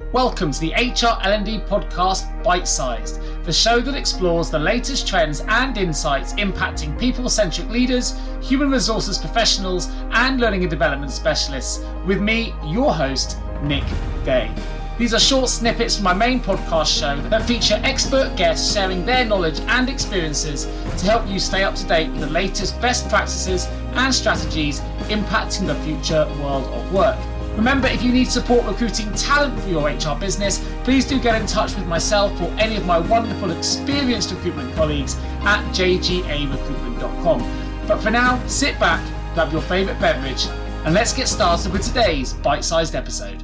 Welcome to the HR L&D podcast Bite Sized, the show that explores the latest trends and insights impacting people-centric leaders, human resources professionals, and learning and development specialists. With me, your host, Nick Day. These are short snippets from my main podcast show that feature expert guests sharing their knowledge and experiences to help you stay up to date with the latest best practices and strategies impacting the future world of work. Remember, if you need support recruiting talent for your HR business, please do get in touch with myself or any of my wonderful experienced recruitment colleagues at jgarecruitment.com. But for now, sit back, grab your favourite beverage, and let's get started with today's bite sized episode.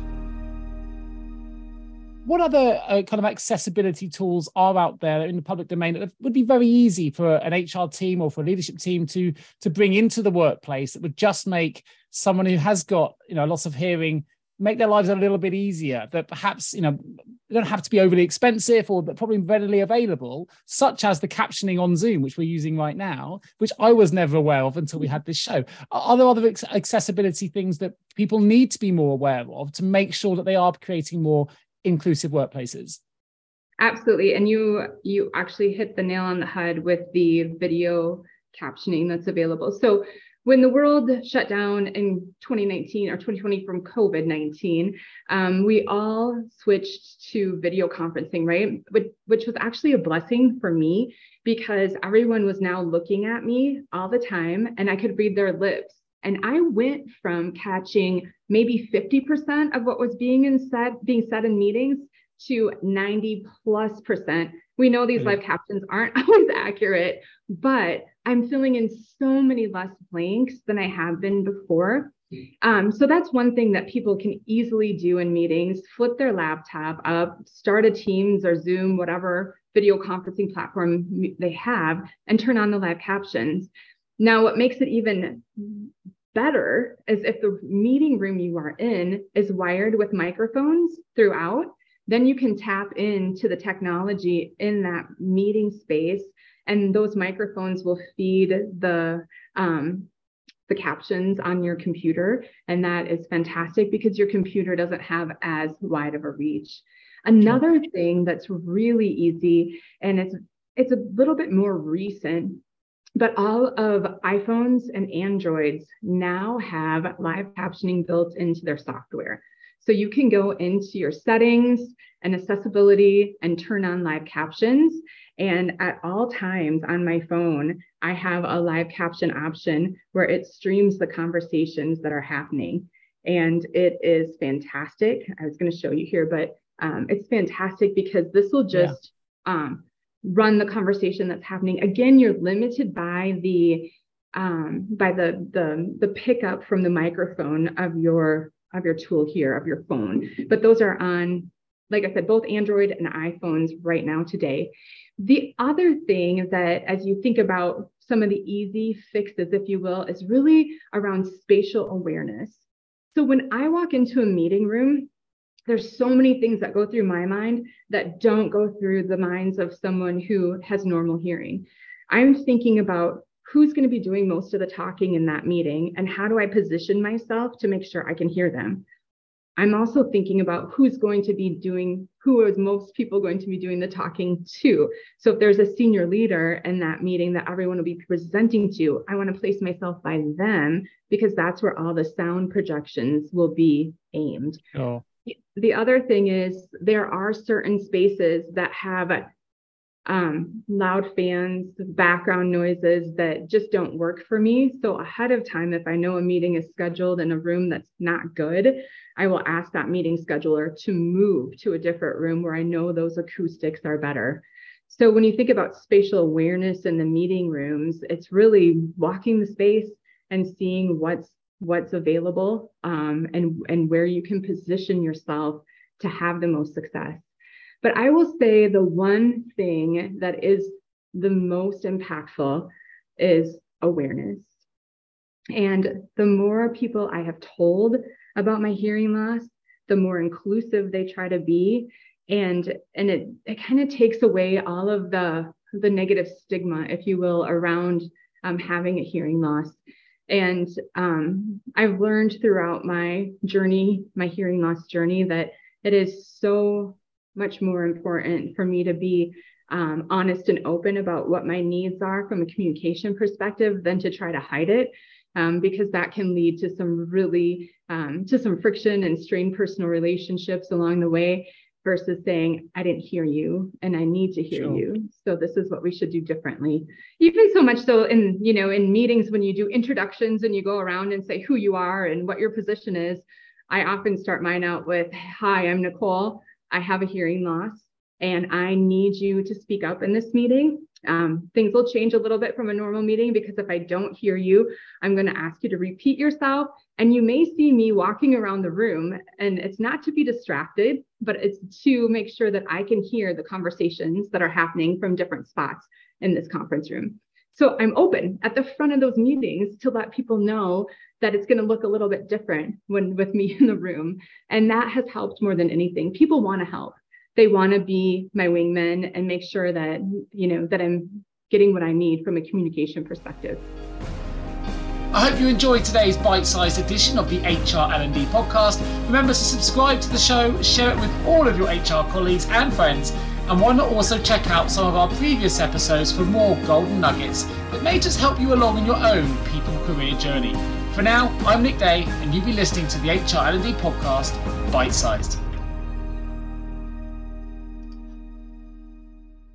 What other uh, kind of accessibility tools are out there in the public domain that would be very easy for an HR team or for a leadership team to to bring into the workplace that would just make someone who has got you know loss of hearing make their lives a little bit easier that perhaps you know they don't have to be overly expensive or but probably readily available such as the captioning on zoom which we're using right now which i was never aware of until we had this show. Are there other accessibility things that people need to be more aware of to make sure that they are creating more inclusive workplaces absolutely and you you actually hit the nail on the head with the video captioning that's available so when the world shut down in 2019 or 2020 from COVID 19, um, we all switched to video conferencing, right? Which, which was actually a blessing for me because everyone was now looking at me all the time and I could read their lips. And I went from catching maybe 50% of what was being in said, being said in meetings to 90 plus percent. We know these live captions aren't always accurate, but I'm filling in so many less blanks than I have been before. Um, so that's one thing that people can easily do in meetings flip their laptop up, start a Teams or Zoom, whatever video conferencing platform they have, and turn on the live captions. Now, what makes it even better is if the meeting room you are in is wired with microphones throughout, then you can tap into the technology in that meeting space and those microphones will feed the um, the captions on your computer and that is fantastic because your computer doesn't have as wide of a reach. Another thing that's really easy and it's it's a little bit more recent but all of iPhones and Androids now have live captioning built into their software. So you can go into your settings and accessibility and turn on live captions. And at all times on my phone, I have a live caption option where it streams the conversations that are happening. And it is fantastic. I was going to show you here, but um, it's fantastic because this will just yeah. um, run the conversation that's happening. Again, you're limited by the um, by the, the the pickup from the microphone of your of your tool here of your phone. But those are on, like I said, both Android and iPhones right now today. The other thing is that, as you think about some of the easy fixes, if you will, is really around spatial awareness. So when I walk into a meeting room, there's so many things that go through my mind that don't go through the minds of someone who has normal hearing. I'm thinking about who's going to be doing most of the talking in that meeting and how do I position myself to make sure I can hear them. I'm also thinking about who's going to be doing, who is most people going to be doing the talking to. So if there's a senior leader in that meeting that everyone will be presenting to, I want to place myself by them because that's where all the sound projections will be aimed. Oh. The other thing is there are certain spaces that have um, loud fans, background noises that just don't work for me. So ahead of time, if I know a meeting is scheduled in a room that's not good, I will ask that meeting scheduler to move to a different room where I know those acoustics are better. So when you think about spatial awareness in the meeting rooms, it's really walking the space and seeing what's what's available um, and and where you can position yourself to have the most success. But I will say the one thing that is the most impactful is awareness. And the more people I have told about my hearing loss, the more inclusive they try to be. And, and it, it kind of takes away all of the, the negative stigma, if you will, around um, having a hearing loss. And um, I've learned throughout my journey, my hearing loss journey, that it is so much more important for me to be um, honest and open about what my needs are from a communication perspective than to try to hide it um, because that can lead to some really um, to some friction and strained personal relationships along the way versus saying i didn't hear you and i need to hear sure. you. So this is what we should do differently. Even so much so in you know in meetings when you do introductions and you go around and say who you are and what your position is i often start mine out with hi i'm nicole. I have a hearing loss and I need you to speak up in this meeting. Um, things will change a little bit from a normal meeting because if I don't hear you, I'm going to ask you to repeat yourself. And you may see me walking around the room, and it's not to be distracted, but it's to make sure that I can hear the conversations that are happening from different spots in this conference room. So I'm open at the front of those meetings to let people know that it's going to look a little bit different when with me in the room. And that has helped more than anything. People want to help they want to be my wingmen and make sure that you know that i'm getting what i need from a communication perspective I hope you enjoyed today's bite-sized edition of the HR L&D podcast. Remember to subscribe to the show, share it with all of your HR colleagues and friends, and why not also check out some of our previous episodes for more golden nuggets that may just help you along in your own people career journey. For now, I'm Nick Day, and you've been listening to the HR L&D podcast, Bite Sized.